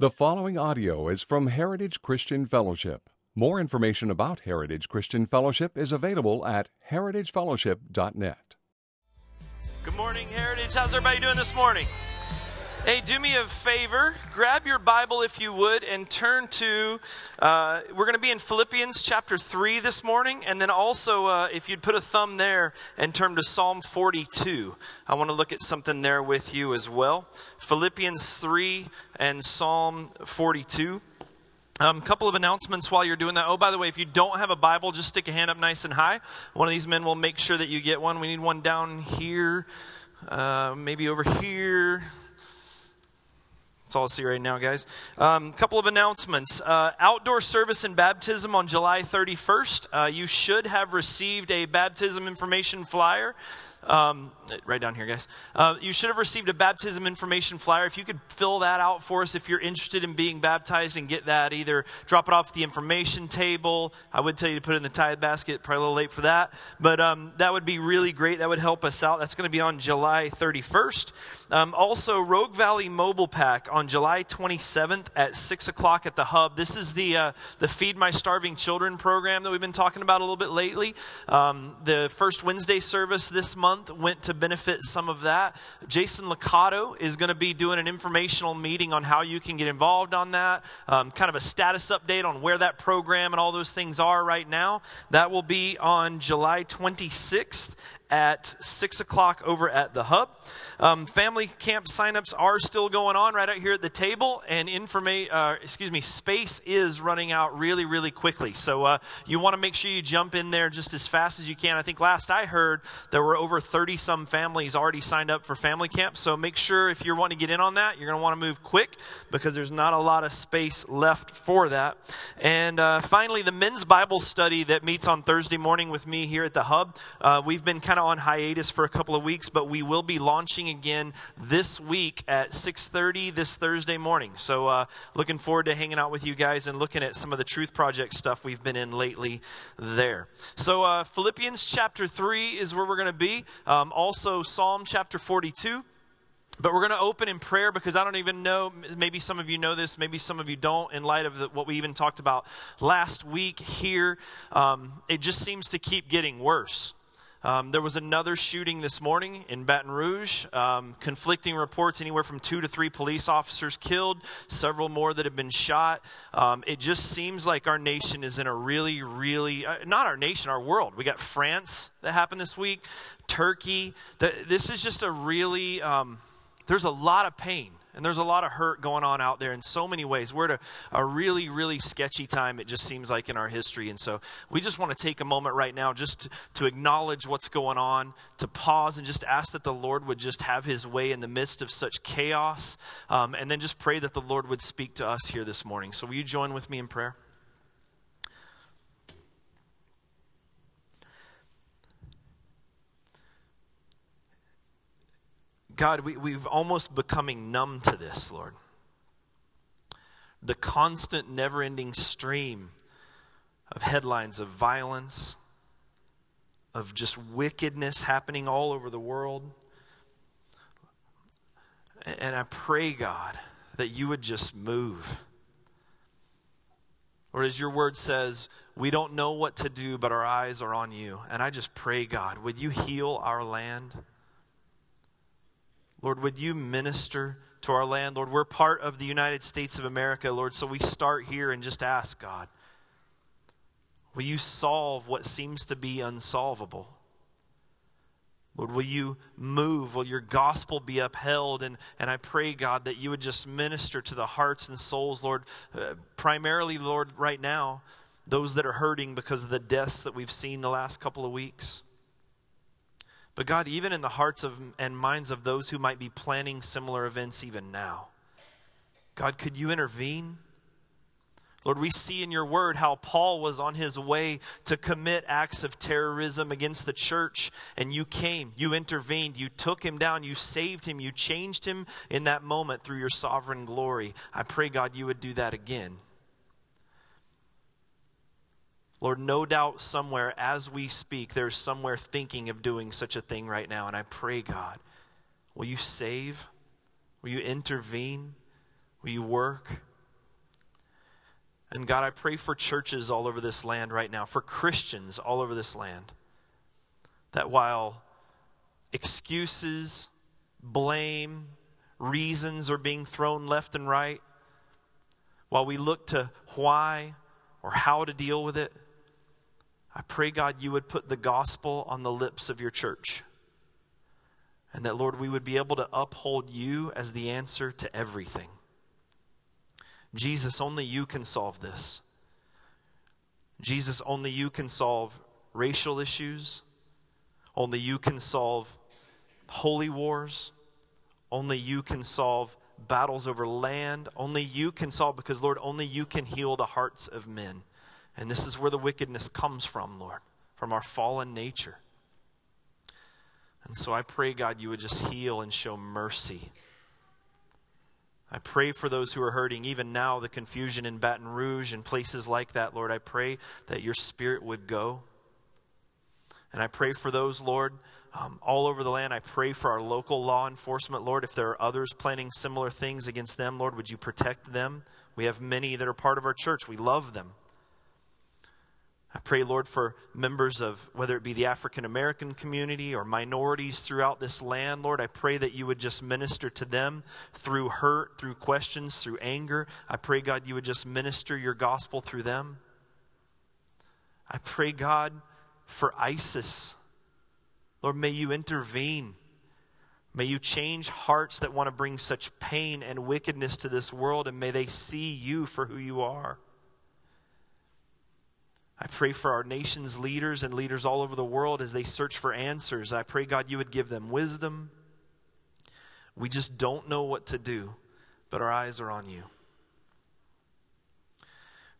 The following audio is from Heritage Christian Fellowship. More information about Heritage Christian Fellowship is available at heritagefellowship.net. Good morning, Heritage. How's everybody doing this morning? Hey, do me a favor. Grab your Bible, if you would, and turn to. Uh, we're going to be in Philippians chapter 3 this morning. And then also, uh, if you'd put a thumb there and turn to Psalm 42, I want to look at something there with you as well. Philippians 3 and Psalm 42. A um, couple of announcements while you're doing that. Oh, by the way, if you don't have a Bible, just stick a hand up nice and high. One of these men will make sure that you get one. We need one down here, uh, maybe over here. That's all I see right now, guys. A um, couple of announcements. Uh, outdoor service and baptism on July 31st. Uh, you should have received a baptism information flyer. Um, right down here, guys. Uh, you should have received a baptism information flyer. If you could fill that out for us, if you're interested in being baptized, and get that, either drop it off at the information table. I would tell you to put it in the tithe basket. Probably a little late for that, but um, that would be really great. That would help us out. That's going to be on July 31st. Um, also, Rogue Valley Mobile Pack on July 27th at six o'clock at the hub. This is the uh, the Feed My Starving Children program that we've been talking about a little bit lately. Um, the first Wednesday service this month went to benefit some of that. Jason Licata is going to be doing an informational meeting on how you can get involved on that, um, kind of a status update on where that program and all those things are right now. That will be on July 26th at 6 o'clock over at the hub. Um, family camp signups are still going on right out here at the table, and informa- uh, excuse me, space is running out really, really quickly. So uh, you want to make sure you jump in there just as fast as you can. I think last I heard there were over 30 some families already signed up for family camp. So make sure if you're wanting to get in on that, you're going to want to move quick because there's not a lot of space left for that. And uh, finally, the men's Bible study that meets on Thursday morning with me here at the hub. Uh, we've been kind of on hiatus for a couple of weeks, but we will be launching again this week at 6.30 this Thursday morning. So uh, looking forward to hanging out with you guys and looking at some of the Truth Project stuff we've been in lately there. So uh, Philippians chapter 3 is where we're going to be. Um, also Psalm chapter 42. But we're going to open in prayer because I don't even know, maybe some of you know this, maybe some of you don't, in light of the, what we even talked about last week here. Um, it just seems to keep getting worse. Um, there was another shooting this morning in Baton Rouge. Um, conflicting reports anywhere from two to three police officers killed, several more that have been shot. Um, it just seems like our nation is in a really, really, uh, not our nation, our world. We got France that happened this week, Turkey. The, this is just a really, um, there's a lot of pain and there's a lot of hurt going on out there in so many ways. We're at a, a really, really sketchy time, it just seems like, in our history. And so we just want to take a moment right now just to, to acknowledge what's going on, to pause and just ask that the Lord would just have his way in the midst of such chaos. Um, and then just pray that the Lord would speak to us here this morning. So will you join with me in prayer? God, we, we've almost becoming numb to this, Lord. The constant, never ending stream of headlines of violence, of just wickedness happening all over the world. And I pray, God, that you would just move. Or as your word says, we don't know what to do, but our eyes are on you. And I just pray, God, would you heal our land? Lord, would you minister to our land? Lord, we're part of the United States of America, Lord, so we start here and just ask, God, will you solve what seems to be unsolvable? Lord, will you move? Will your gospel be upheld? And, and I pray, God, that you would just minister to the hearts and souls, Lord, uh, primarily, Lord, right now, those that are hurting because of the deaths that we've seen the last couple of weeks. But God, even in the hearts of and minds of those who might be planning similar events even now, God, could you intervene? Lord, we see in your word how Paul was on his way to commit acts of terrorism against the church, and you came, you intervened, you took him down, you saved him, you changed him in that moment through your sovereign glory. I pray, God, you would do that again. Lord, no doubt somewhere as we speak, there's somewhere thinking of doing such a thing right now. And I pray, God, will you save? Will you intervene? Will you work? And God, I pray for churches all over this land right now, for Christians all over this land, that while excuses, blame, reasons are being thrown left and right, while we look to why or how to deal with it, I pray, God, you would put the gospel on the lips of your church. And that, Lord, we would be able to uphold you as the answer to everything. Jesus, only you can solve this. Jesus, only you can solve racial issues. Only you can solve holy wars. Only you can solve battles over land. Only you can solve, because, Lord, only you can heal the hearts of men. And this is where the wickedness comes from, Lord, from our fallen nature. And so I pray, God, you would just heal and show mercy. I pray for those who are hurting, even now, the confusion in Baton Rouge and places like that, Lord. I pray that your spirit would go. And I pray for those, Lord, um, all over the land. I pray for our local law enforcement, Lord. If there are others planning similar things against them, Lord, would you protect them? We have many that are part of our church. We love them. I pray, Lord, for members of whether it be the African American community or minorities throughout this land. Lord, I pray that you would just minister to them through hurt, through questions, through anger. I pray, God, you would just minister your gospel through them. I pray, God, for ISIS. Lord, may you intervene. May you change hearts that want to bring such pain and wickedness to this world, and may they see you for who you are. I pray for our nation's leaders and leaders all over the world as they search for answers. I pray, God, you would give them wisdom. We just don't know what to do, but our eyes are on you.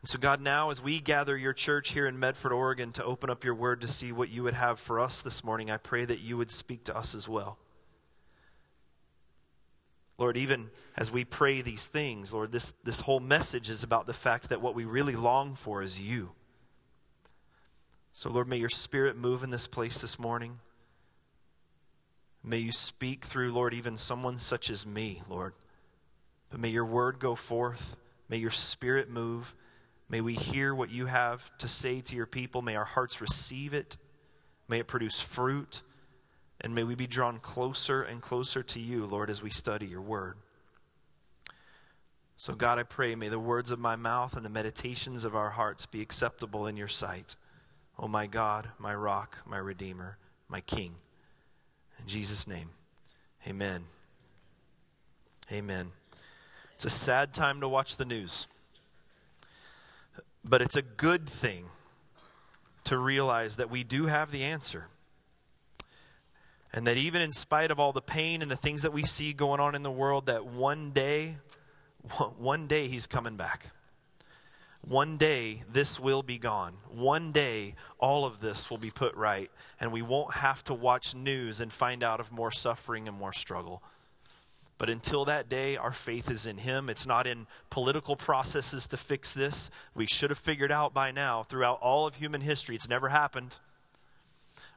And so, God, now as we gather your church here in Medford, Oregon, to open up your word to see what you would have for us this morning, I pray that you would speak to us as well. Lord, even as we pray these things, Lord, this, this whole message is about the fact that what we really long for is you. So, Lord, may your spirit move in this place this morning. May you speak through, Lord, even someone such as me, Lord. But may your word go forth. May your spirit move. May we hear what you have to say to your people. May our hearts receive it. May it produce fruit. And may we be drawn closer and closer to you, Lord, as we study your word. So, God, I pray, may the words of my mouth and the meditations of our hearts be acceptable in your sight. O oh, my God, my rock, my redeemer, my king. In Jesus' name, amen. Amen. It's a sad time to watch the news, but it's a good thing to realize that we do have the answer. And that even in spite of all the pain and the things that we see going on in the world, that one day, one day he's coming back. One day, this will be gone. One day, all of this will be put right, and we won't have to watch news and find out of more suffering and more struggle. But until that day, our faith is in Him. It's not in political processes to fix this. We should have figured out by now, throughout all of human history, it's never happened.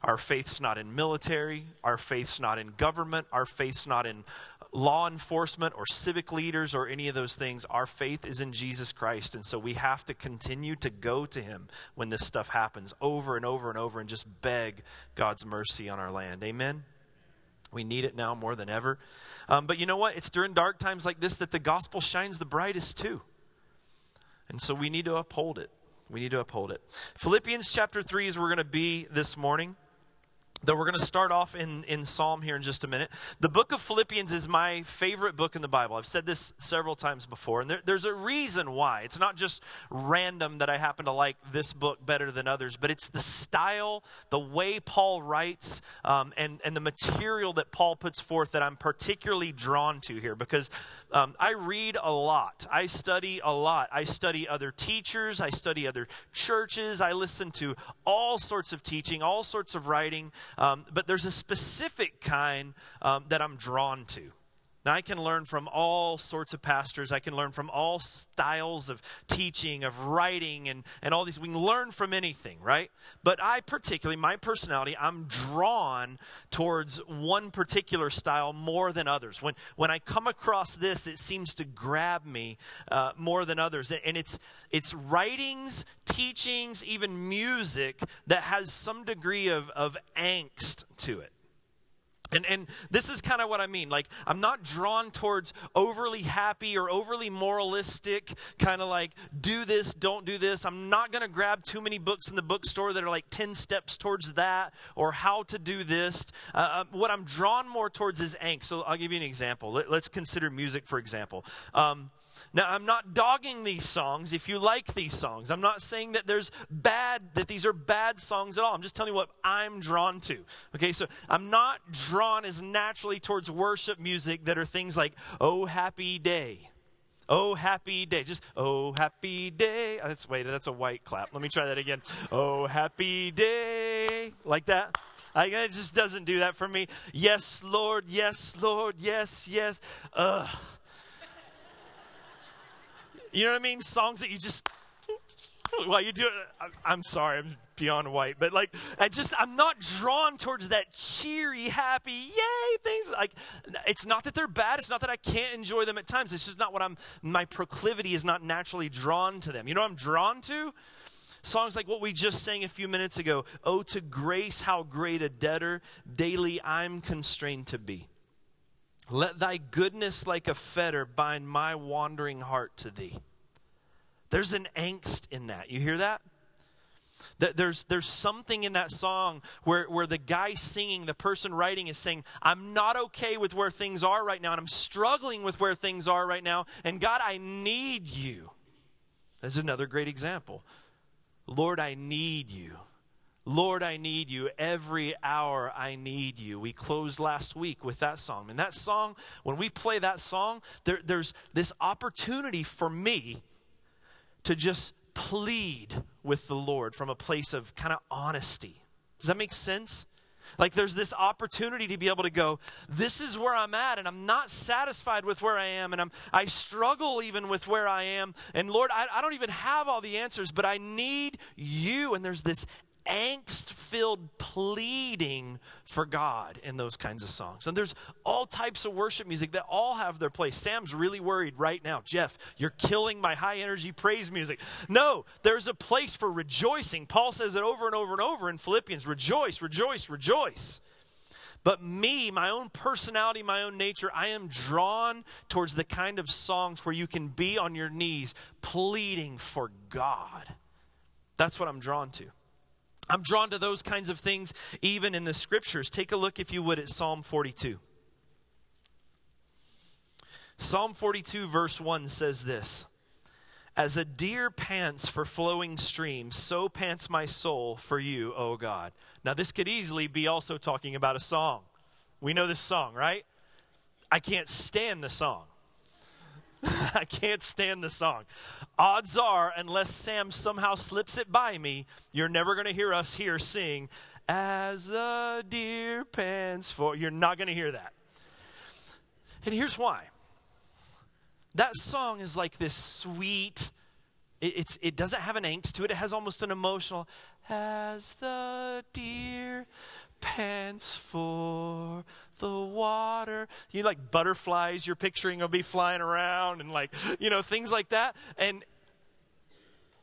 Our faith's not in military. Our faith's not in government. Our faith's not in law enforcement or civic leaders or any of those things. Our faith is in Jesus Christ. And so we have to continue to go to Him when this stuff happens over and over and over and just beg God's mercy on our land. Amen? We need it now more than ever. Um, but you know what? It's during dark times like this that the gospel shines the brightest too. And so we need to uphold it. We need to uphold it. Philippians chapter 3 is where we're going to be this morning. Though we're going to start off in, in Psalm here in just a minute. The book of Philippians is my favorite book in the Bible. I've said this several times before, and there, there's a reason why. It's not just random that I happen to like this book better than others, but it's the style, the way Paul writes, um, and, and the material that Paul puts forth that I'm particularly drawn to here because um, I read a lot. I study a lot. I study other teachers, I study other churches, I listen to all sorts of teaching, all sorts of writing. Um, but there's a specific kind um, that I'm drawn to. Now, I can learn from all sorts of pastors. I can learn from all styles of teaching, of writing, and, and all these. We can learn from anything, right? But I, particularly, my personality, I'm drawn towards one particular style more than others. When, when I come across this, it seems to grab me uh, more than others. And it's, it's writings, teachings, even music that has some degree of, of angst to it. And, and this is kind of what I mean. Like, I'm not drawn towards overly happy or overly moralistic, kind of like, do this, don't do this. I'm not going to grab too many books in the bookstore that are like 10 steps towards that or how to do this. Uh, uh what I'm drawn more towards is angst. So I'll give you an example. Let, us consider music, for example. Um, now, I'm not dogging these songs if you like these songs. I'm not saying that there's bad, that these are bad songs at all. I'm just telling you what I'm drawn to. Okay, so I'm not drawn as naturally towards worship music that are things like, Oh, happy day. Oh, happy day. Just, oh, happy day. Oh, that's, wait, that's a white clap. Let me try that again. Oh, happy day. Like that. I, it just doesn't do that for me. Yes, Lord. Yes, Lord. Yes, yes. Ugh. You know what I mean? Songs that you just while you do it. I'm sorry, I'm beyond white, but like I just I'm not drawn towards that cheery, happy, yay things. Like it's not that they're bad. It's not that I can't enjoy them at times. It's just not what I'm. My proclivity is not naturally drawn to them. You know what I'm drawn to? Songs like what we just sang a few minutes ago. Oh, to grace, how great a debtor daily I'm constrained to be. Let thy goodness like a fetter bind my wandering heart to thee. There's an angst in that. You hear that? that there's, there's something in that song where, where the guy singing, the person writing is saying, I'm not okay with where things are right now, and I'm struggling with where things are right now, and God, I need you. That's another great example. Lord, I need you. Lord, I need you. Every hour I need you. We closed last week with that song. And that song, when we play that song, there, there's this opportunity for me to just plead with the Lord from a place of kind of honesty. Does that make sense? Like there's this opportunity to be able to go, this is where I'm at, and I'm not satisfied with where I am, and I'm I struggle even with where I am. And Lord, I, I don't even have all the answers, but I need you. And there's this angst filled pleading for God in those kinds of songs. And there's all types of worship music that all have their place. Sam's really worried right now. Jeff, you're killing my high energy praise music. No, there's a place for rejoicing. Paul says it over and over and over in Philippians rejoice, rejoice, rejoice. But me, my own personality, my own nature, I am drawn towards the kind of songs where you can be on your knees pleading for God. That's what I'm drawn to. I'm drawn to those kinds of things even in the scriptures. Take a look, if you would, at Psalm 42. Psalm 42, verse 1 says this As a deer pants for flowing streams, so pants my soul for you, O God. Now, this could easily be also talking about a song. We know this song, right? I can't stand the song. I can't stand the song. Odds are, unless Sam somehow slips it by me, you're never going to hear us here sing, As the deer pants for. You're not going to hear that. And here's why that song is like this sweet, it, it's, it doesn't have an angst to it, it has almost an emotional, As the deer pants for the water. You know, like butterflies you're picturing will be flying around and like, you know, things like that. And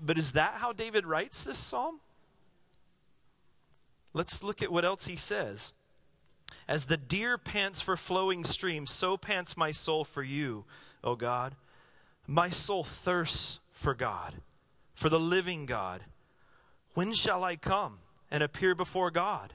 but is that how David writes this psalm? Let's look at what else he says. As the deer pants for flowing streams, so pants my soul for you, O God. My soul thirsts for God, for the living God. When shall I come and appear before God?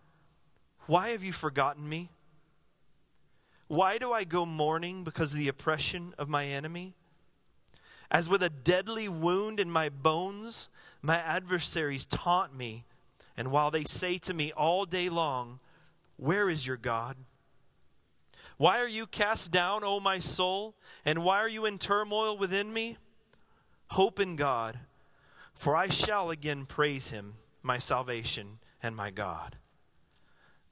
Why have you forgotten me? Why do I go mourning because of the oppression of my enemy? As with a deadly wound in my bones, my adversaries taunt me, and while they say to me all day long, Where is your God? Why are you cast down, O my soul? And why are you in turmoil within me? Hope in God, for I shall again praise him, my salvation and my God.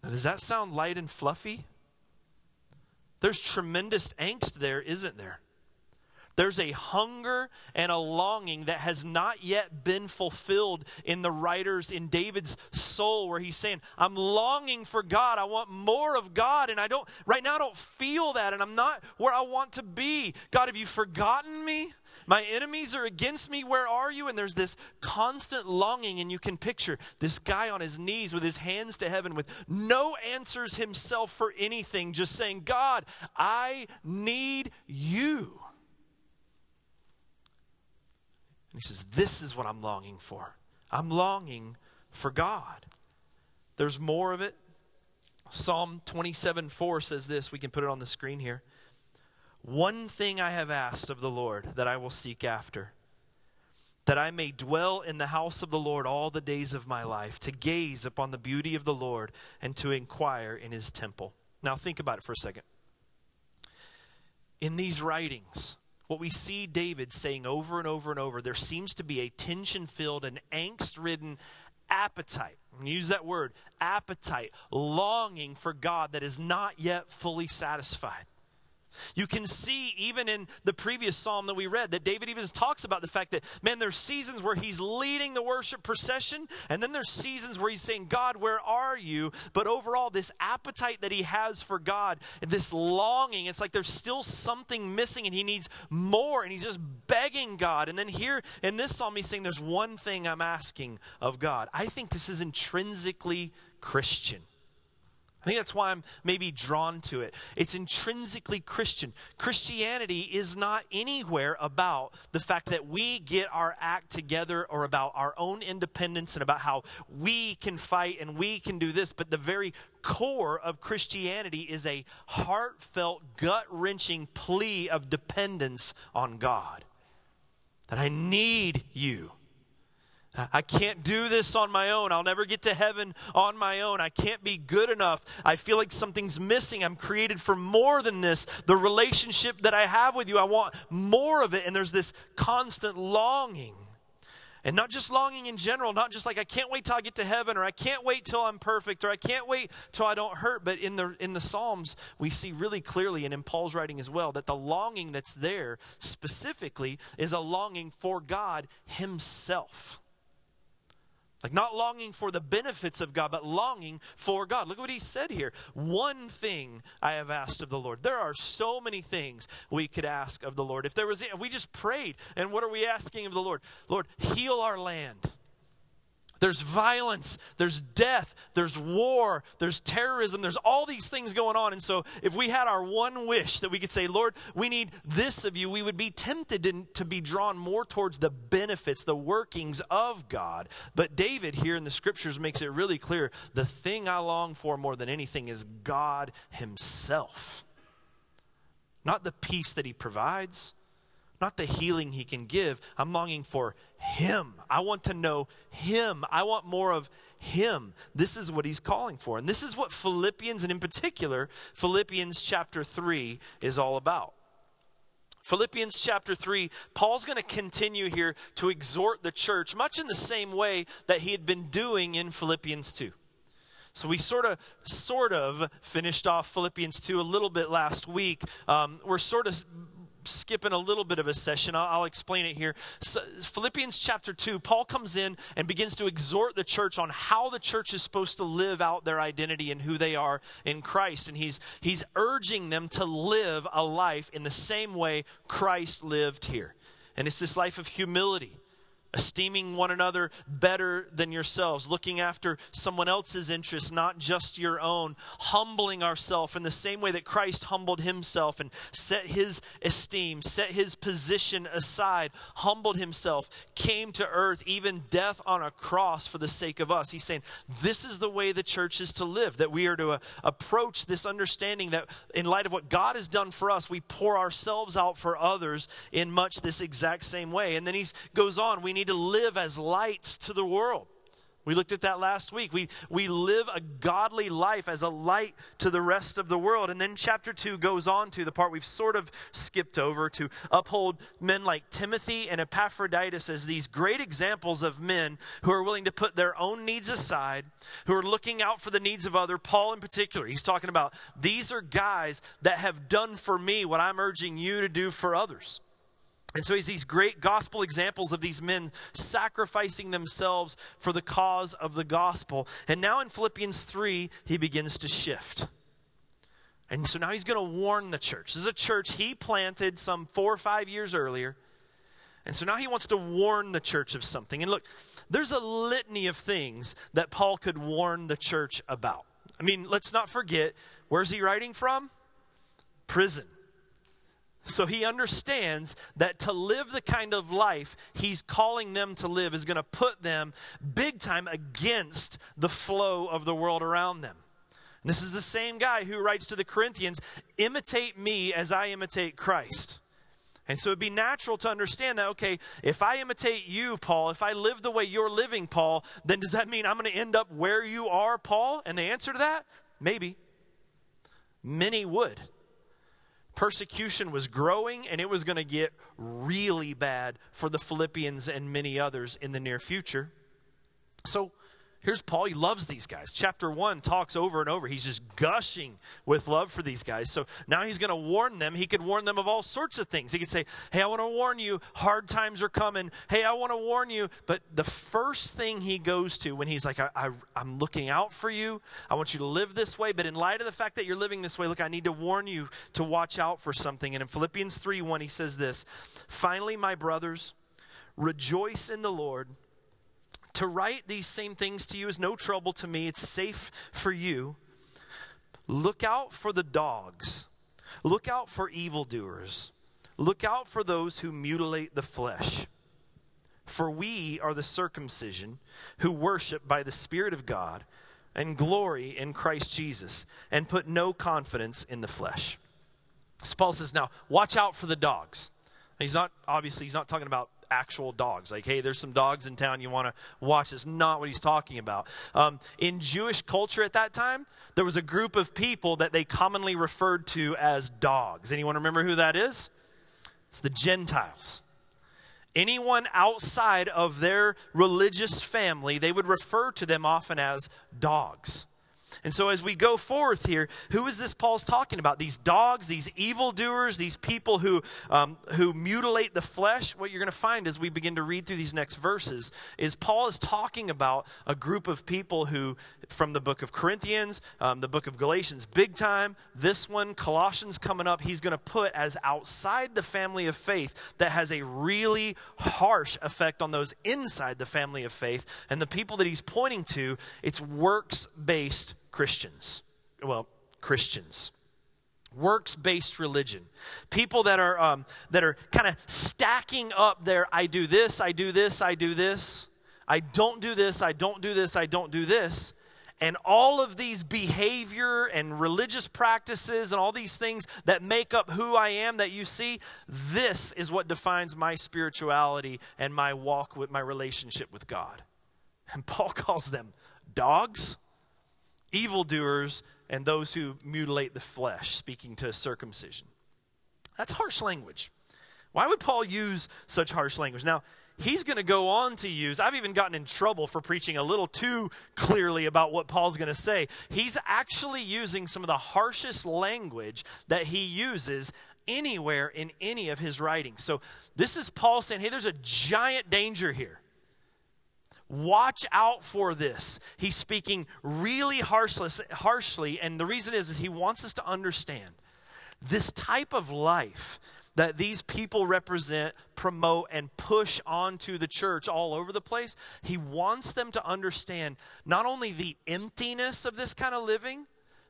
Now, does that sound light and fluffy? There's tremendous angst there, isn't there? There's a hunger and a longing that has not yet been fulfilled in the writers in David's soul, where he's saying, I'm longing for God. I want more of God. And I don't, right now, I don't feel that. And I'm not where I want to be. God, have you forgotten me? My enemies are against me. Where are you? And there's this constant longing, and you can picture this guy on his knees with his hands to heaven with no answers himself for anything, just saying, God, I need you. And he says, This is what I'm longing for. I'm longing for God. There's more of it. Psalm 27 4 says this. We can put it on the screen here. One thing I have asked of the Lord that I will seek after, that I may dwell in the house of the Lord all the days of my life, to gaze upon the beauty of the Lord and to inquire in his temple. Now, think about it for a second. In these writings, what we see David saying over and over and over, there seems to be a tension filled and angst ridden appetite. Use that word, appetite, longing for God that is not yet fully satisfied. You can see even in the previous psalm that we read that David even talks about the fact that, man, there's seasons where he's leading the worship procession, and then there's seasons where he's saying, God, where are you? But overall, this appetite that he has for God, this longing, it's like there's still something missing and he needs more, and he's just begging God. And then here in this psalm, he's saying, There's one thing I'm asking of God. I think this is intrinsically Christian. I think that's why I'm maybe drawn to it. It's intrinsically Christian. Christianity is not anywhere about the fact that we get our act together or about our own independence and about how we can fight and we can do this, but the very core of Christianity is a heartfelt, gut wrenching plea of dependence on God. That I need you. I can't do this on my own. I'll never get to heaven on my own. I can't be good enough. I feel like something's missing. I'm created for more than this. The relationship that I have with you, I want more of it. And there's this constant longing. And not just longing in general, not just like I can't wait till I get to heaven or I can't wait till I'm perfect or I can't wait till I don't hurt, but in the in the Psalms we see really clearly and in Paul's writing as well that the longing that's there specifically is a longing for God himself. Like not longing for the benefits of God, but longing for God. Look at what he said here. One thing I have asked of the Lord. There are so many things we could ask of the Lord. If there was, we just prayed, and what are we asking of the Lord? Lord, heal our land. There's violence, there's death, there's war, there's terrorism, there's all these things going on. And so, if we had our one wish that we could say, Lord, we need this of you, we would be tempted to be drawn more towards the benefits, the workings of God. But David here in the scriptures makes it really clear the thing I long for more than anything is God Himself. Not the peace that He provides, not the healing he can give. I'm longing for him. I want to know him. I want more of him. This is what he's calling for. And this is what Philippians, and in particular, Philippians chapter 3 is all about. Philippians chapter 3, Paul's going to continue here to exhort the church, much in the same way that he had been doing in Philippians 2. So we sort of, sort of finished off Philippians 2 a little bit last week. Um, we're sort of skipping a little bit of a session. I'll, I'll explain it here. So, Philippians chapter 2, Paul comes in and begins to exhort the church on how the church is supposed to live out their identity and who they are in Christ. And he's, he's urging them to live a life in the same way Christ lived here. And it's this life of humility esteeming one another better than yourselves, looking after someone else's interests, not just your own, humbling ourselves in the same way that Christ humbled himself and set his esteem, set his position aside, humbled himself, came to earth, even death on a cross for the sake of us. He's saying, This is the way the church is to live, that we are to uh, approach this understanding that in light of what God has done for us, we pour ourselves out for others in much this exact same way. And then he goes on, we need to live as lights to the world. We looked at that last week. We, we live a godly life as a light to the rest of the world. And then chapter 2 goes on to the part we've sort of skipped over to uphold men like Timothy and Epaphroditus as these great examples of men who are willing to put their own needs aside, who are looking out for the needs of other. Paul, in particular, he's talking about these are guys that have done for me what I'm urging you to do for others. And so he's these great gospel examples of these men sacrificing themselves for the cause of the gospel. And now in Philippians 3, he begins to shift. And so now he's going to warn the church. This is a church he planted some four or five years earlier. And so now he wants to warn the church of something. And look, there's a litany of things that Paul could warn the church about. I mean, let's not forget, where's he writing from? Prison. So he understands that to live the kind of life he's calling them to live is going to put them big time against the flow of the world around them. And this is the same guy who writes to the Corinthians imitate me as I imitate Christ. And so it'd be natural to understand that, okay, if I imitate you, Paul, if I live the way you're living, Paul, then does that mean I'm going to end up where you are, Paul? And the answer to that, maybe. Many would persecution was growing and it was going to get really bad for the Philippians and many others in the near future. So, Here's Paul. He loves these guys. Chapter 1 talks over and over. He's just gushing with love for these guys. So now he's going to warn them. He could warn them of all sorts of things. He could say, Hey, I want to warn you. Hard times are coming. Hey, I want to warn you. But the first thing he goes to when he's like, I, I, I'm looking out for you, I want you to live this way. But in light of the fact that you're living this way, look, I need to warn you to watch out for something. And in Philippians 3 1, he says this Finally, my brothers, rejoice in the Lord. To write these same things to you is no trouble to me, it's safe for you. Look out for the dogs, look out for evildoers, look out for those who mutilate the flesh. For we are the circumcision who worship by the Spirit of God and glory in Christ Jesus and put no confidence in the flesh. So Paul says, now watch out for the dogs. He's not, obviously, he's not talking about actual dogs. Like, hey, there's some dogs in town you want to watch. It's not what he's talking about. Um, in Jewish culture at that time, there was a group of people that they commonly referred to as dogs. Anyone remember who that is? It's the Gentiles. Anyone outside of their religious family, they would refer to them often as dogs. And so, as we go forth here, who is this Paul's talking about? These dogs, these evildoers, these people who, um, who mutilate the flesh. What you're going to find as we begin to read through these next verses is Paul is talking about a group of people who, from the book of Corinthians, um, the book of Galatians, big time, this one, Colossians coming up, he's going to put as outside the family of faith that has a really harsh effect on those inside the family of faith. And the people that he's pointing to, it's works based Christians. Well, Christians. Works based religion. People that are, um, that are kind of stacking up their I do this, I do this, I do this. I don't do this, I don't do this, I don't do this. And all of these behavior and religious practices and all these things that make up who I am that you see, this is what defines my spirituality and my walk with my relationship with God. And Paul calls them dogs evildoers, and those who mutilate the flesh, speaking to circumcision. That's harsh language. Why would Paul use such harsh language? Now, he's going to go on to use, I've even gotten in trouble for preaching a little too clearly about what Paul's going to say. He's actually using some of the harshest language that he uses anywhere in any of his writings. So this is Paul saying, hey, there's a giant danger here. Watch out for this. He's speaking really harshly, and the reason is, is he wants us to understand this type of life that these people represent, promote, and push onto the church all over the place. He wants them to understand not only the emptiness of this kind of living,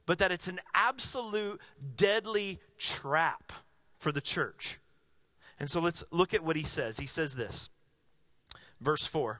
but that it's an absolute deadly trap for the church. And so let's look at what he says. He says this, verse 4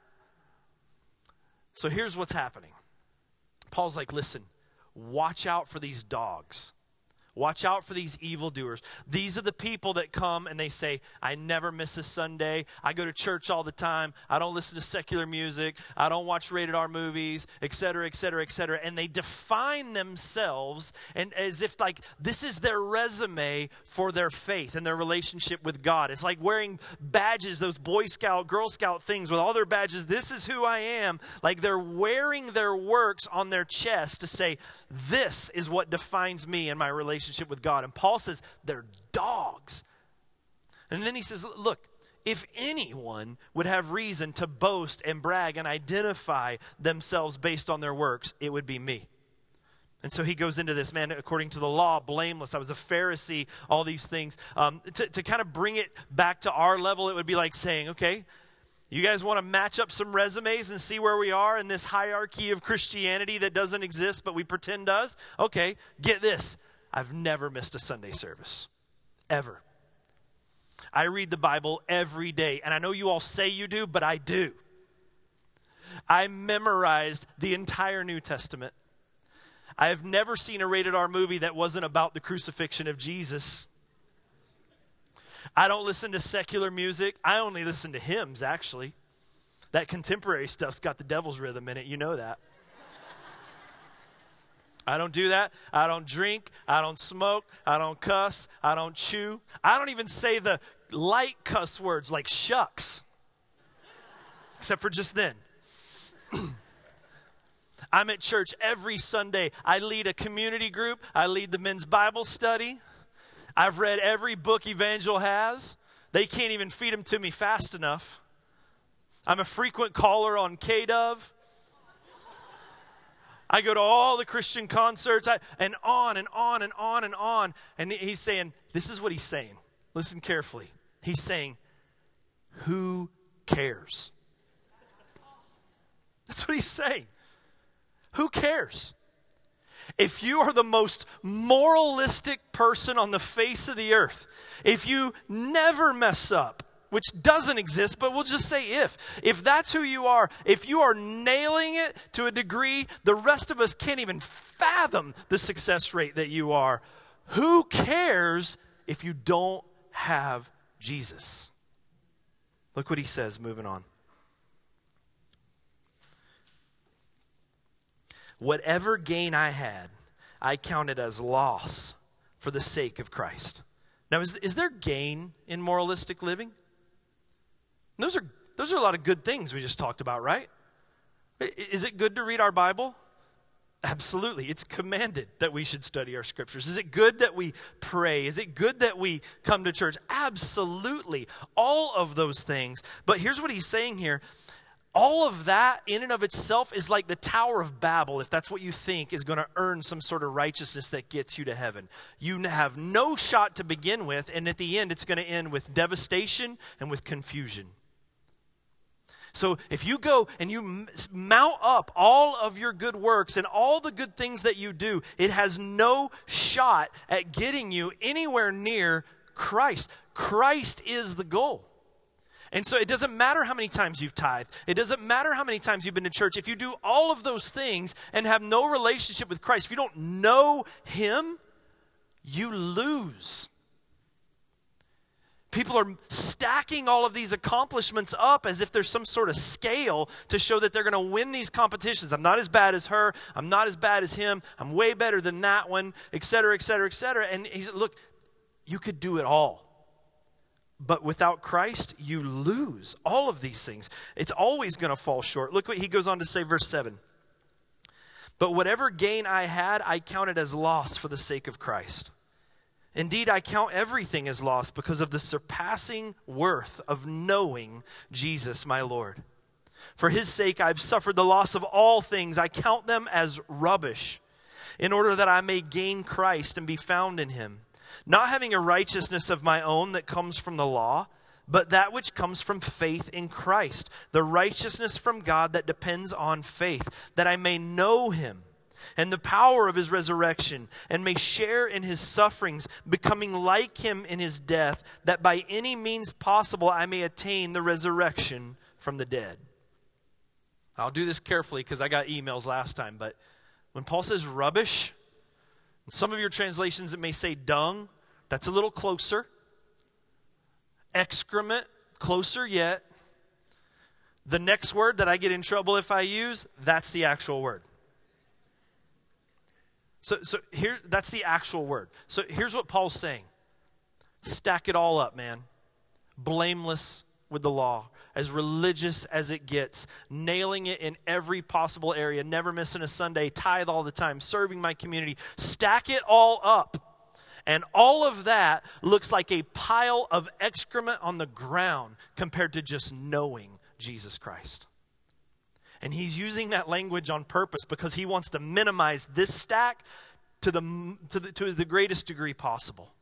So here's what's happening. Paul's like, listen, watch out for these dogs. Watch out for these evildoers. These are the people that come and they say, I never miss a Sunday. I go to church all the time. I don't listen to secular music. I don't watch rated R movies, etc., etc., etc. And they define themselves and as if like this is their resume for their faith and their relationship with God. It's like wearing badges, those Boy Scout, Girl Scout things with all their badges. This is who I am. Like they're wearing their works on their chest to say, This is what defines me and my relationship relationship with God. And Paul says they're dogs. And then he says, look, if anyone would have reason to boast and brag and identify themselves based on their works, it would be me. And so he goes into this, man, according to the law, blameless. I was a Pharisee, all these things. Um, to, to kind of bring it back to our level, it would be like saying, okay, you guys want to match up some resumes and see where we are in this hierarchy of Christianity that doesn't exist, but we pretend does? Okay, get this. I've never missed a Sunday service. Ever. I read the Bible every day, and I know you all say you do, but I do. I memorized the entire New Testament. I have never seen a rated R movie that wasn't about the crucifixion of Jesus. I don't listen to secular music. I only listen to hymns, actually. That contemporary stuff's got the devil's rhythm in it. You know that. I don't do that. I don't drink. I don't smoke. I don't cuss. I don't chew. I don't even say the light cuss words like shucks, except for just then. I'm at church every Sunday. I lead a community group, I lead the men's Bible study. I've read every book Evangel has. They can't even feed them to me fast enough. I'm a frequent caller on KDove. I go to all the Christian concerts I, and on and on and on and on. And he's saying, this is what he's saying. Listen carefully. He's saying, who cares? That's what he's saying. Who cares? If you are the most moralistic person on the face of the earth, if you never mess up, which doesn't exist, but we'll just say if. If that's who you are, if you are nailing it to a degree the rest of us can't even fathom the success rate that you are, who cares if you don't have Jesus? Look what he says, moving on. Whatever gain I had, I counted as loss for the sake of Christ. Now, is, is there gain in moralistic living? Those are, those are a lot of good things we just talked about, right? Is it good to read our Bible? Absolutely. It's commanded that we should study our scriptures. Is it good that we pray? Is it good that we come to church? Absolutely. All of those things. But here's what he's saying here all of that in and of itself is like the Tower of Babel, if that's what you think is going to earn some sort of righteousness that gets you to heaven. You have no shot to begin with, and at the end, it's going to end with devastation and with confusion. So if you go and you mount up all of your good works and all the good things that you do, it has no shot at getting you anywhere near Christ. Christ is the goal. And so it doesn't matter how many times you've tithed. It doesn't matter how many times you've been to church. If you do all of those things and have no relationship with Christ, if you don't know Him, you lose. People are stacking all of these accomplishments up as if there's some sort of scale to show that they're going to win these competitions. I'm not as bad as her. I'm not as bad as him. I'm way better than that one, et cetera, et cetera, et cetera. And he said, Look, you could do it all. But without Christ, you lose all of these things. It's always going to fall short. Look what he goes on to say, verse 7. But whatever gain I had, I counted as loss for the sake of Christ. Indeed, I count everything as loss because of the surpassing worth of knowing Jesus, my Lord. For his sake, I've suffered the loss of all things. I count them as rubbish, in order that I may gain Christ and be found in him, not having a righteousness of my own that comes from the law, but that which comes from faith in Christ, the righteousness from God that depends on faith, that I may know him and the power of his resurrection, and may share in his sufferings, becoming like him in his death, that by any means possible I may attain the resurrection from the dead. I'll do this carefully because I got emails last time, but when Paul says rubbish, in some of your translations it may say dung, that's a little closer. Excrement, closer yet. The next word that I get in trouble if I use, that's the actual word. So, so here, that's the actual word. So here's what Paul's saying stack it all up, man. Blameless with the law, as religious as it gets, nailing it in every possible area, never missing a Sunday, tithe all the time, serving my community. Stack it all up. And all of that looks like a pile of excrement on the ground compared to just knowing Jesus Christ. And he's using that language on purpose because he wants to minimize this stack to the, to the, to the greatest degree possible.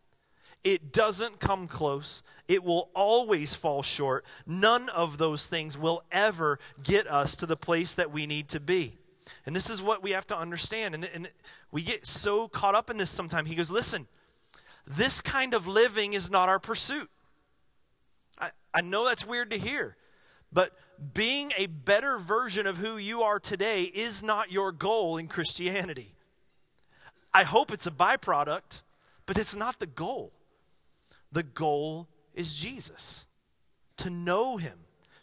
It doesn't come close. It will always fall short. None of those things will ever get us to the place that we need to be. And this is what we have to understand. And, and we get so caught up in this sometimes. He goes, Listen, this kind of living is not our pursuit. I, I know that's weird to hear, but being a better version of who you are today is not your goal in Christianity. I hope it's a byproduct, but it's not the goal. The goal is Jesus to know him,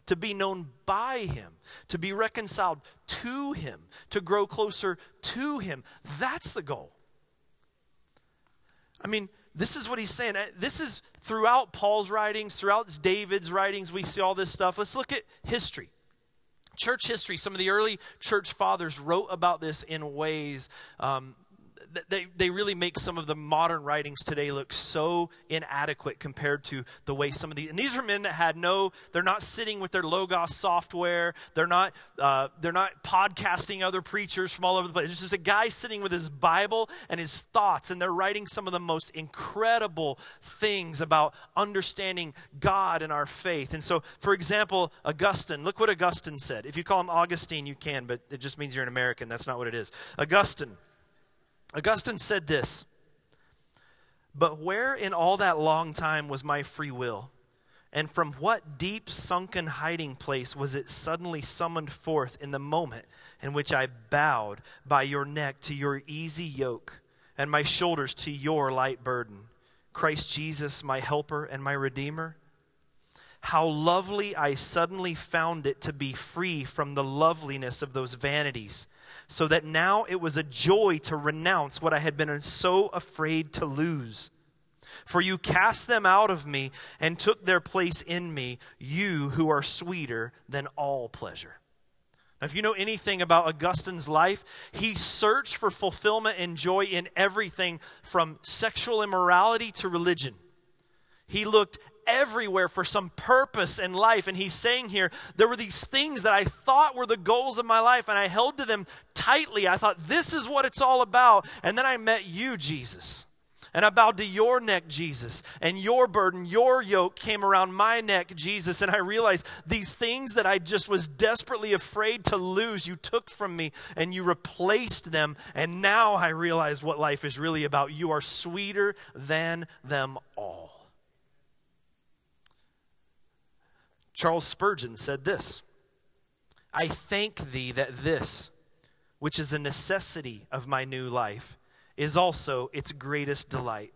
to be known by him, to be reconciled to him, to grow closer to him. That's the goal. I mean, this is what he's saying. This is throughout Paul's writings, throughout David's writings, we see all this stuff. Let's look at history. Church history, some of the early church fathers wrote about this in ways um, they, they really make some of the modern writings today look so inadequate compared to the way some of these and these are men that had no they're not sitting with their logos software they're not uh, they're not podcasting other preachers from all over the place. It's just a guy sitting with his bible and his thoughts and they're writing some of the most incredible things about understanding god and our faith. And so for example augustine look what augustine said. If you call him augustine you can but it just means you're an american. That's not what it is. Augustine Augustine said this But where in all that long time was my free will? And from what deep sunken hiding place was it suddenly summoned forth in the moment in which I bowed by your neck to your easy yoke and my shoulders to your light burden? Christ Jesus, my helper and my redeemer? How lovely I suddenly found it to be free from the loveliness of those vanities so that now it was a joy to renounce what I had been so afraid to lose. For you cast them out of me and took their place in me, you who are sweeter than all pleasure. Now, if you know anything about Augustine's life, he searched for fulfillment and joy in everything from sexual immorality to religion. He looked everywhere for some purpose in life. And he's saying here, there were these things that I thought were the goals of my life, and I held to them tightly. I thought, this is what it's all about. And then I met you, Jesus. And I bowed to your neck, Jesus. And your burden, your yoke came around my neck, Jesus. And I realized these things that I just was desperately afraid to lose, you took from me and you replaced them. And now I realize what life is really about. You are sweeter than them all. Charles Spurgeon said this I thank thee that this, which is a necessity of my new life, is also its greatest delight.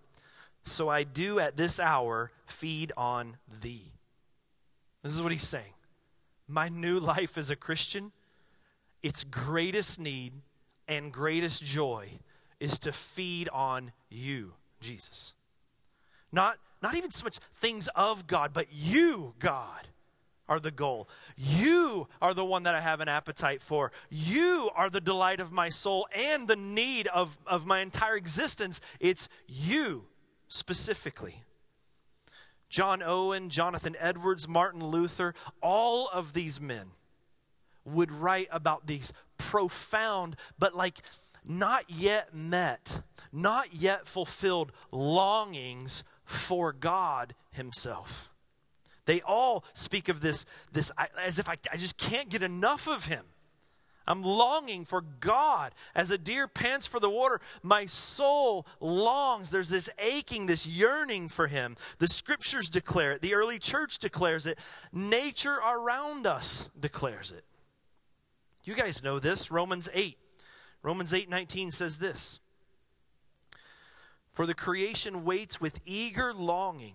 So I do at this hour feed on thee. This is what he's saying. My new life as a Christian, its greatest need and greatest joy is to feed on you, Jesus. Not, not even so much things of God, but you, God are the goal. You are the one that I have an appetite for. You are the delight of my soul and the need of, of my entire existence. It's you specifically. John Owen, Jonathan Edwards, Martin Luther, all of these men would write about these profound, but like not yet met, not yet fulfilled longings for God Himself. They all speak of this, this as if I, I just can't get enough of him. I'm longing for God as a deer pants for the water. My soul longs. There's this aching, this yearning for Him. The scriptures declare it. The early church declares it. Nature around us declares it. You guys know this. Romans 8. Romans 8 19 says this For the creation waits with eager longing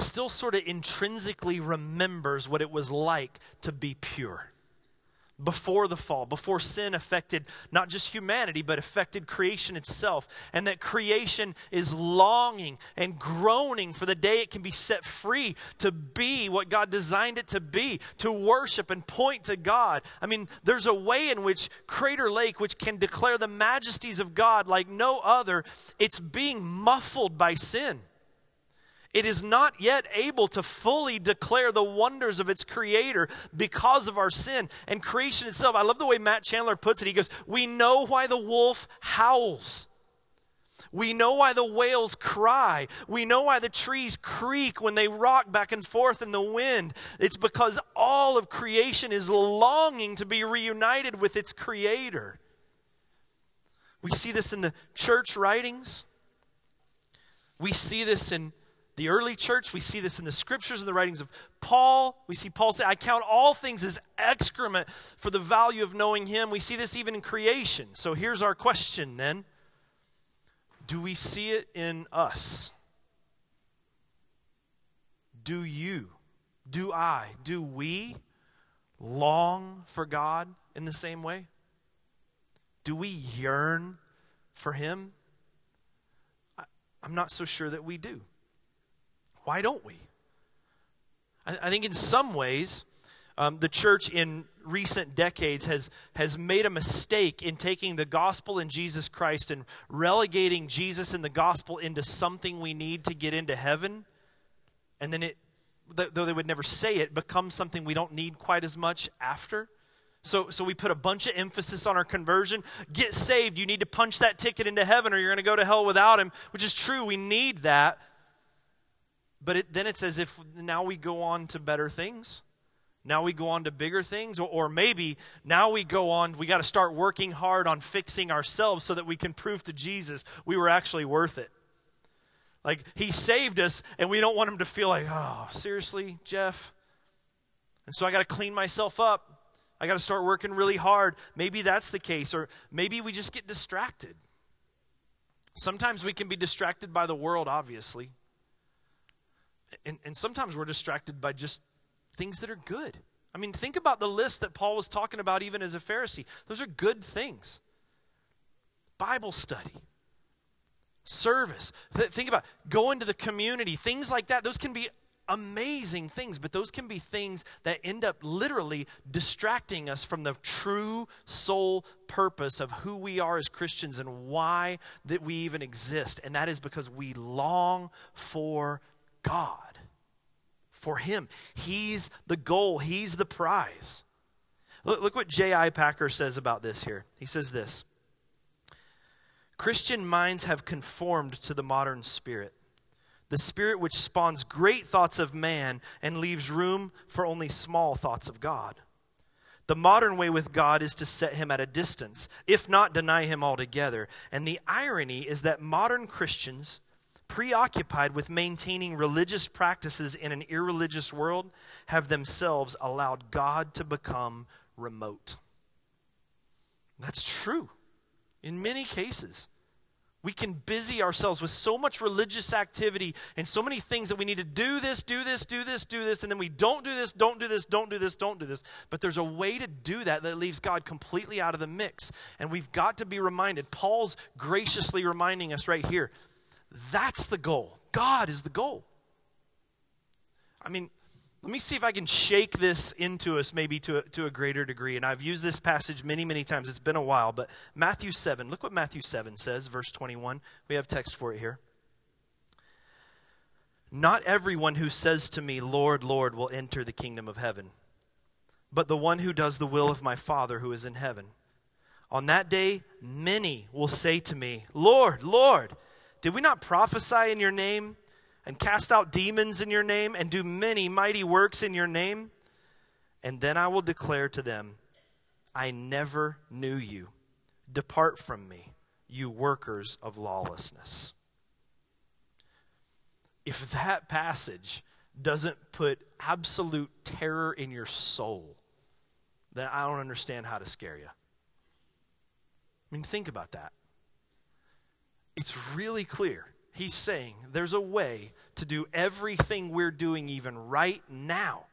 still sort of intrinsically remembers what it was like to be pure before the fall, before sin affected not just humanity, but affected creation itself. And that creation is longing and groaning for the day it can be set free to be what God designed it to be, to worship and point to God. I mean, there's a way in which Crater Lake, which can declare the majesties of God like no other, it's being muffled by sin. It is not yet able to fully declare the wonders of its creator because of our sin and creation itself. I love the way Matt Chandler puts it. He goes, We know why the wolf howls. We know why the whales cry. We know why the trees creak when they rock back and forth in the wind. It's because all of creation is longing to be reunited with its creator. We see this in the church writings. We see this in the early church. We see this in the scriptures and the writings of Paul. We see Paul say, I count all things as excrement for the value of knowing him. We see this even in creation. So here's our question then Do we see it in us? Do you, do I, do we long for God in the same way? Do we yearn for Him? I'm not so sure that we do. Why don't we? I, I think in some ways, um, the church in recent decades has, has made a mistake in taking the gospel in Jesus Christ and relegating Jesus and the gospel into something we need to get into heaven. And then it, though they would never say it, becomes something we don't need quite as much after. So, so we put a bunch of emphasis on our conversion. Get saved. You need to punch that ticket into heaven or you're going to go to hell without him, which is true. We need that. But it, then it's as if now we go on to better things. Now we go on to bigger things, or, or maybe now we go on, we got to start working hard on fixing ourselves so that we can prove to Jesus we were actually worth it. Like, he saved us, and we don't want him to feel like, oh, seriously, Jeff? And so I got to clean myself up. I got to start working really hard. Maybe that's the case, or maybe we just get distracted. Sometimes we can be distracted by the world, obviously. And, and sometimes we're distracted by just things that are good. I mean, think about the list that Paul was talking about even as a Pharisee. Those are good things. Bible study, service. Th- think about going to the community, things like that. Those can be amazing things, but those can be things that end up literally distracting us from the true sole purpose of who we are as Christians and why that we even exist. And that is because we long for God, for Him. He's the goal, He's the prize. Look, look what J.I. Packer says about this here. He says this Christian minds have conformed to the modern spirit, the spirit which spawns great thoughts of man and leaves room for only small thoughts of God. The modern way with God is to set him at a distance, if not deny him altogether. And the irony is that modern Christians, preoccupied with maintaining religious practices in an irreligious world, have themselves allowed God to become remote. That's true in many cases. We can busy ourselves with so much religious activity and so many things that we need to do this, do this, do this, do this, and then we don't do this, don't do this, don't do this, don't do this. But there's a way to do that that leaves God completely out of the mix. And we've got to be reminded. Paul's graciously reminding us right here that's the goal. God is the goal. I mean, let me see if I can shake this into us maybe to a, to a greater degree. And I've used this passage many, many times. It's been a while, but Matthew 7, look what Matthew 7 says, verse 21. We have text for it here. Not everyone who says to me, Lord, Lord, will enter the kingdom of heaven, but the one who does the will of my Father who is in heaven. On that day, many will say to me, Lord, Lord, did we not prophesy in your name? and cast out demons in your name and do many mighty works in your name? And then I will declare to them, I never knew you. Depart from me, you workers of lawlessness. If that passage doesn't put absolute terror in your soul, then I don't understand how to scare you. I mean, think about that. It's really clear he's saying there's a way to do everything we're doing even right now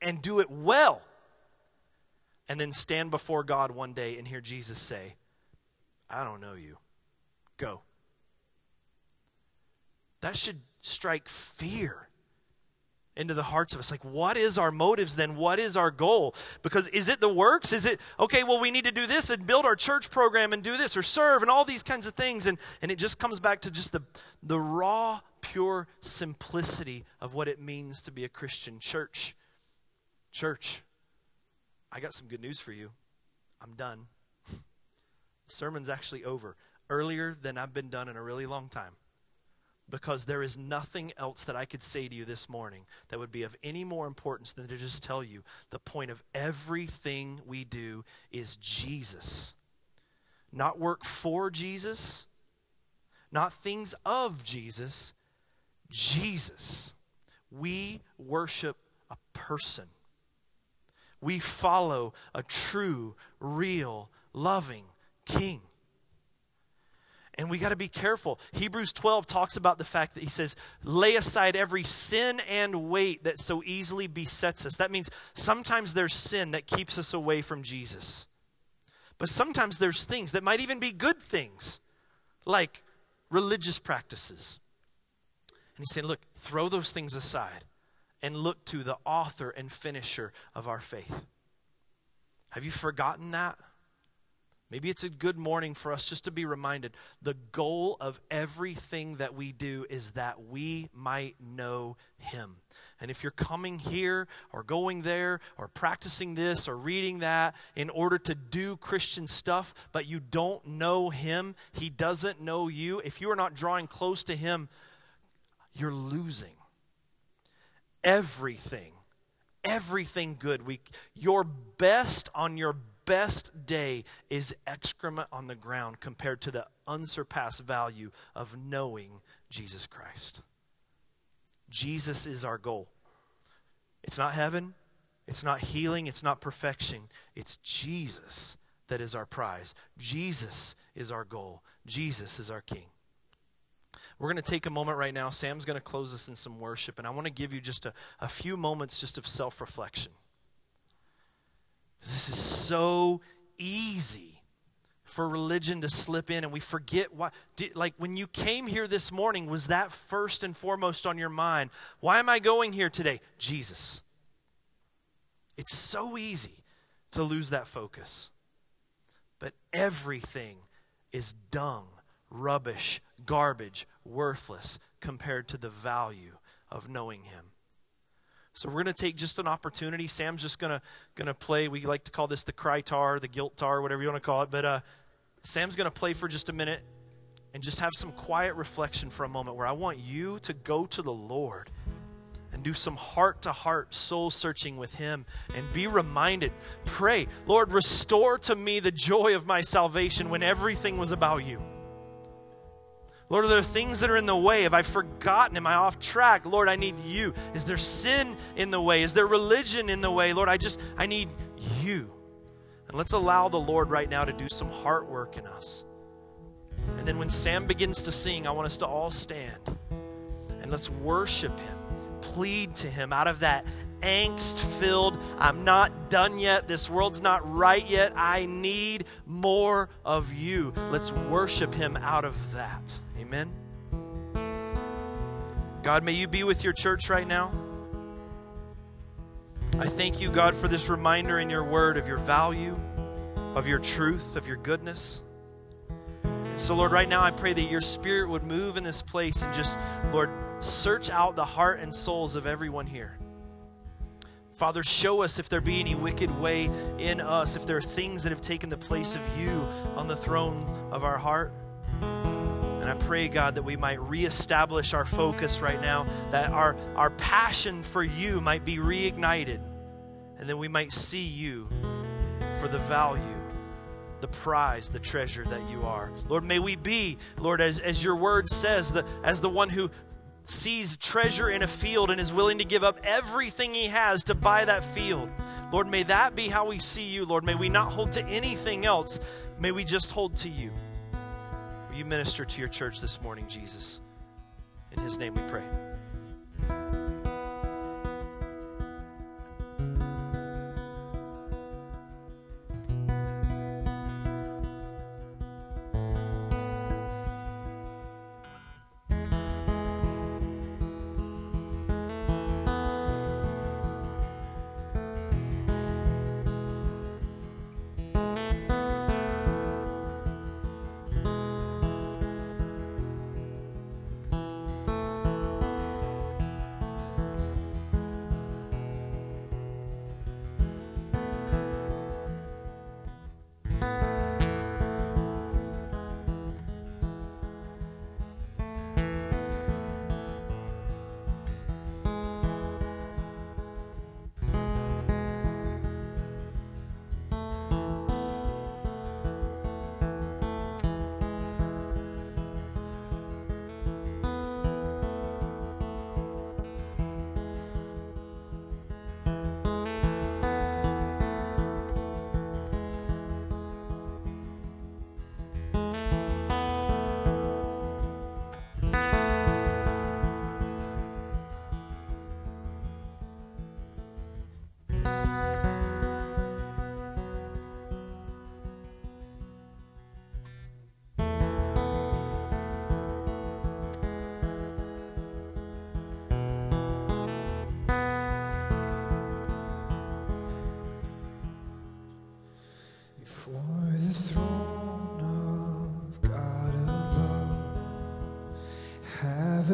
and do it well. And then stand before God one day and hear Jesus say, I don't know you. Go. That should strike fear into the hearts of us. Like, what is our motives then? What is our goal? Because is it the works? Is it, okay, well, we need to do this and build our church program and do this or serve and all these kinds of things? And, and it just comes back to just the, the raw, pure simplicity of what it means to be a Christian church. Church, I got some good news for you. I'm done. The sermon's actually over earlier than I've been done in a really long time because there is nothing else that I could say to you this morning that would be of any more importance than to just tell you the point of everything we do is Jesus. Not work for Jesus, not things of Jesus, Jesus. We worship a person. We follow a true, real, loving King. And we got to be careful. Hebrews 12 talks about the fact that he says, lay aside every sin and weight that so easily besets us. That means sometimes there's sin that keeps us away from Jesus. But sometimes there's things that might even be good things, like religious practices. And he's saying, look, throw those things aside and look to the author and finisher of our faith. Have you forgotten that? Maybe it's a good morning for us just to be reminded the goal of everything that we do is that we might know Him. And if you're coming here or going there or practicing this or reading that in order to do Christian stuff, but you don't know Him, He doesn't know you, if you are not drawing close to Him, you're losing everything. Everything good. We, your best on your best day is excrement on the ground compared to the unsurpassed value of knowing Jesus Christ. Jesus is our goal. It's not heaven, it's not healing, it's not perfection. It's Jesus that is our prize. Jesus is our goal. Jesus is our King. We're going to take a moment right now. Sam's going to close us in some worship, and I want to give you just a, a few moments just of self reflection. This is so easy for religion to slip in and we forget why did, like when you came here this morning was that first and foremost on your mind? Why am i going here today? Jesus. It's so easy to lose that focus but everything is dung rubbish garbage worthless compared to the value of knowing him so we're going to take just an opportunity. Sam's just going to going to play. We like to call this the cry tar, the guilt tar, whatever you want to call it. But uh, Sam's going to play for just a minute. and just have some quiet reflection for a moment where I want you to go to the Lord and do some heart to heart soul searching with Him and be reminded. Pray, Lord, restore to me the joy of my salvation when everything was about you. Lord, are there things that are in the way? Have I forgotten? Am I off track? Lord, I need you. Is there sin in the way? Is there religion in the way? Lord, I just, I need you. And let's allow the Lord right now to do some heart work in us. And then when Sam begins to sing, I want us to all stand and let's worship him, plead to him out of that angst filled, I'm not done yet, this world's not right yet, I need more of you. Let's worship him out of that. Amen. God, may you be with your church right now. I thank you, God, for this reminder in your word of your value, of your truth, of your goodness. So, Lord, right now I pray that your spirit would move in this place and just, Lord, search out the heart and souls of everyone here. Father, show us if there be any wicked way in us, if there are things that have taken the place of you on the throne of our heart. And I pray, God, that we might reestablish our focus right now, that our, our passion for you might be reignited, and that we might see you for the value the prize, the treasure that you are. Lord, may we be, Lord, as, as your word says, the, as the one who sees treasure in a field and is willing to give up everything he has to buy that field. Lord, may that be how we see you, Lord. May we not hold to anything else. May we just hold to you. You minister to your church this morning, Jesus? In his name we pray.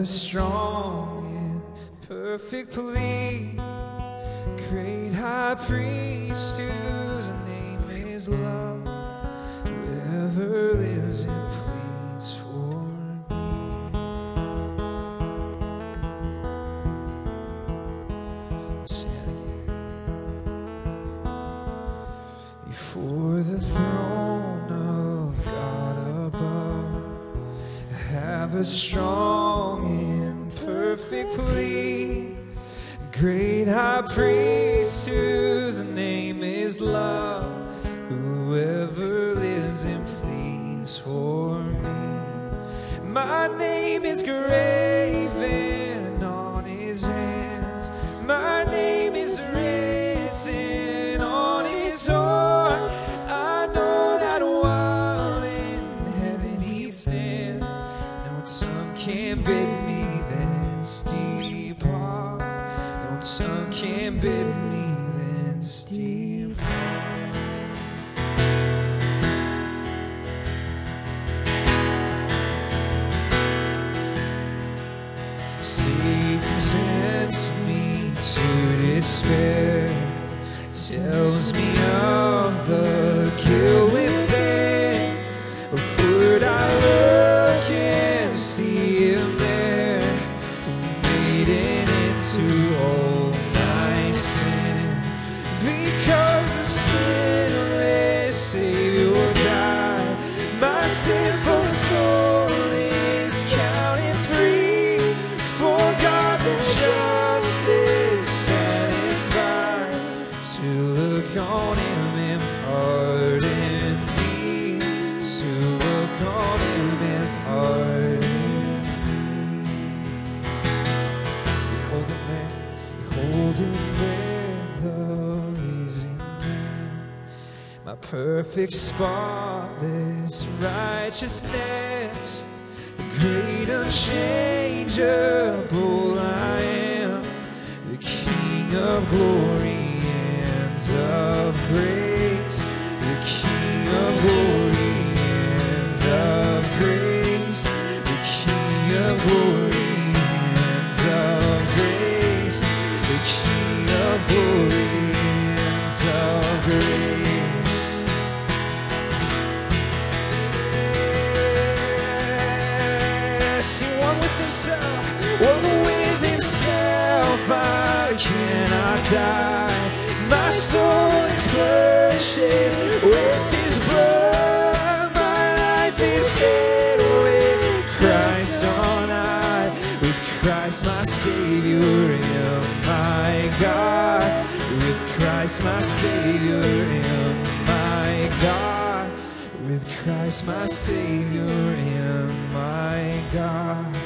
A strong and perfect plea. Great high priest whose name is love, Satan tempts me to despair, tells me of the perfect, spotless righteousness, the great, unchangeable I am, the King of glory and of grace, the King of glory and of grace, the King of glory himself, one with himself. I cannot die. My soul is purchased with his blood. My life is hid with Christ on high. With Christ my Savior and my God. With Christ my Savior and my God. With Christ my Savior and my God.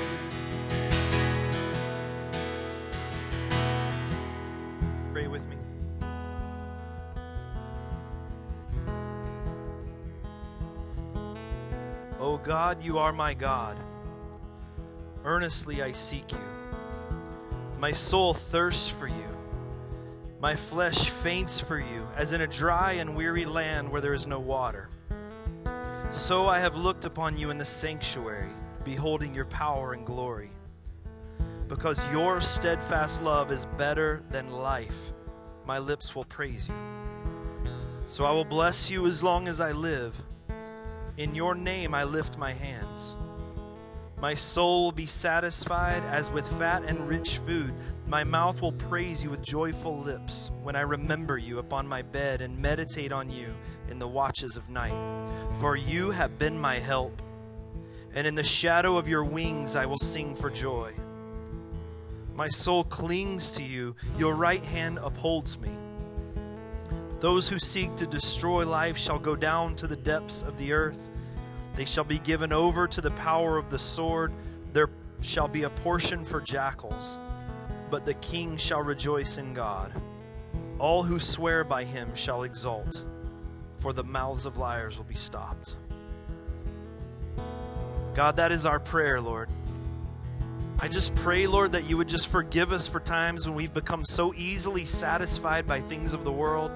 God, you are my God. Earnestly I seek you. My soul thirsts for you. My flesh faints for you, as in a dry and weary land where there is no water. So I have looked upon you in the sanctuary, beholding your power and glory. Because your steadfast love is better than life, my lips will praise you. So I will bless you as long as I live. In your name I lift my hands. My soul will be satisfied as with fat and rich food. My mouth will praise you with joyful lips when I remember you upon my bed and meditate on you in the watches of night. For you have been my help, and in the shadow of your wings I will sing for joy. My soul clings to you, your right hand upholds me. Those who seek to destroy life shall go down to the depths of the earth. They shall be given over to the power of the sword. There shall be a portion for jackals, but the king shall rejoice in God. All who swear by him shall exult, for the mouths of liars will be stopped. God, that is our prayer, Lord. I just pray, Lord, that you would just forgive us for times when we've become so easily satisfied by things of the world,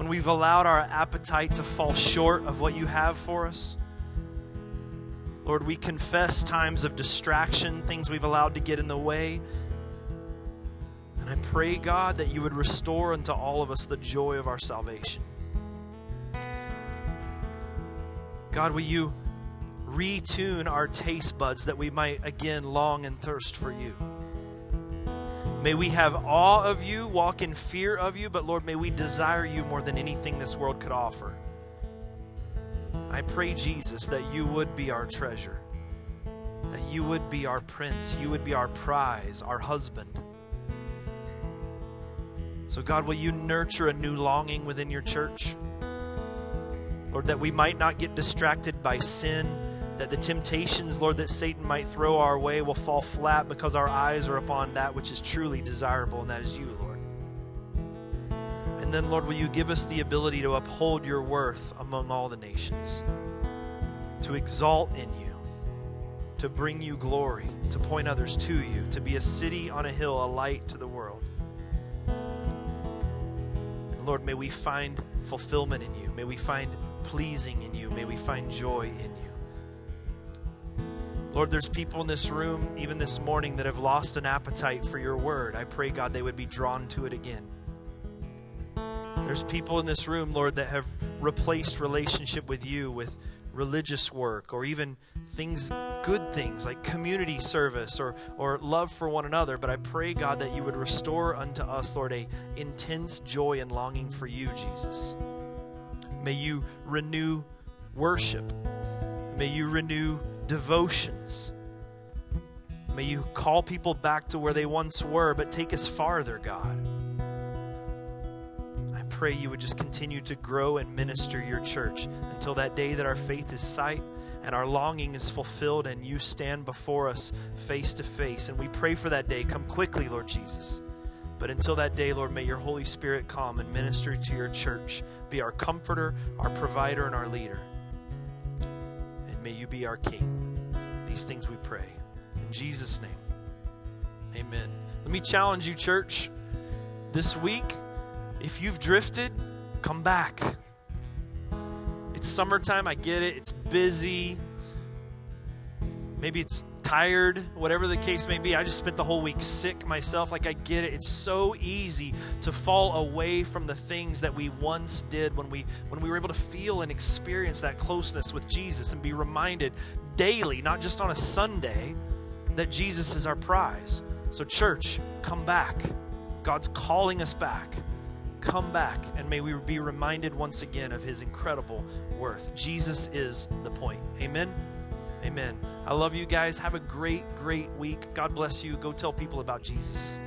when we've allowed our appetite to fall short of what you have for us. Lord, we confess times of distraction, things we've allowed to get in the way. And I pray, God, that you would restore unto all of us the joy of our salvation. God, will you retune our taste buds that we might again long and thirst for you? May we have awe of you, walk in fear of you, but Lord, may we desire you more than anything this world could offer. I pray, Jesus, that you would be our treasure, that you would be our prince, you would be our prize, our husband. So, God, will you nurture a new longing within your church? Lord, that we might not get distracted by sin, that the temptations, Lord, that Satan might throw our way will fall flat because our eyes are upon that which is truly desirable, and that is you, Lord. And then, Lord, will you give us the ability to uphold your worth among all the nations, to exalt in you, to bring you glory, to point others to you, to be a city on a hill, a light to the world. And Lord, may we find fulfillment in you. May we find pleasing in you. May we find joy in you. Lord, there's people in this room, even this morning, that have lost an appetite for your word. I pray, God, they would be drawn to it again. There's people in this room, Lord, that have replaced relationship with you with religious work or even things, good things like community service or, or love for one another. But I pray, God, that you would restore unto us, Lord, a intense joy and longing for you, Jesus. May you renew worship. May you renew devotions. May you call people back to where they once were, but take us farther, God. I pray you would just continue to grow and minister your church until that day that our faith is sight and our longing is fulfilled and you stand before us face to face. And we pray for that day. Come quickly, Lord Jesus. But until that day, Lord, may your Holy Spirit come and minister to your church, be our comforter, our provider, and our leader. May you be our King. These things we pray. In Jesus' name, amen. Let me challenge you, church, this week, if you've drifted, come back. It's summertime, I get it. It's busy. Maybe it's tired, whatever the case may be. I just spent the whole week sick myself. Like, I get it. It's so easy to fall away from the things that we once did when we, when we were able to feel and experience that closeness with Jesus and be reminded daily, not just on a Sunday, that Jesus is our prize. So, church, come back. God's calling us back. Come back, and may we be reminded once again of his incredible worth. Jesus is the point. Amen. Amen. I love you guys. Have a great, great week. God bless you. Go tell people about Jesus.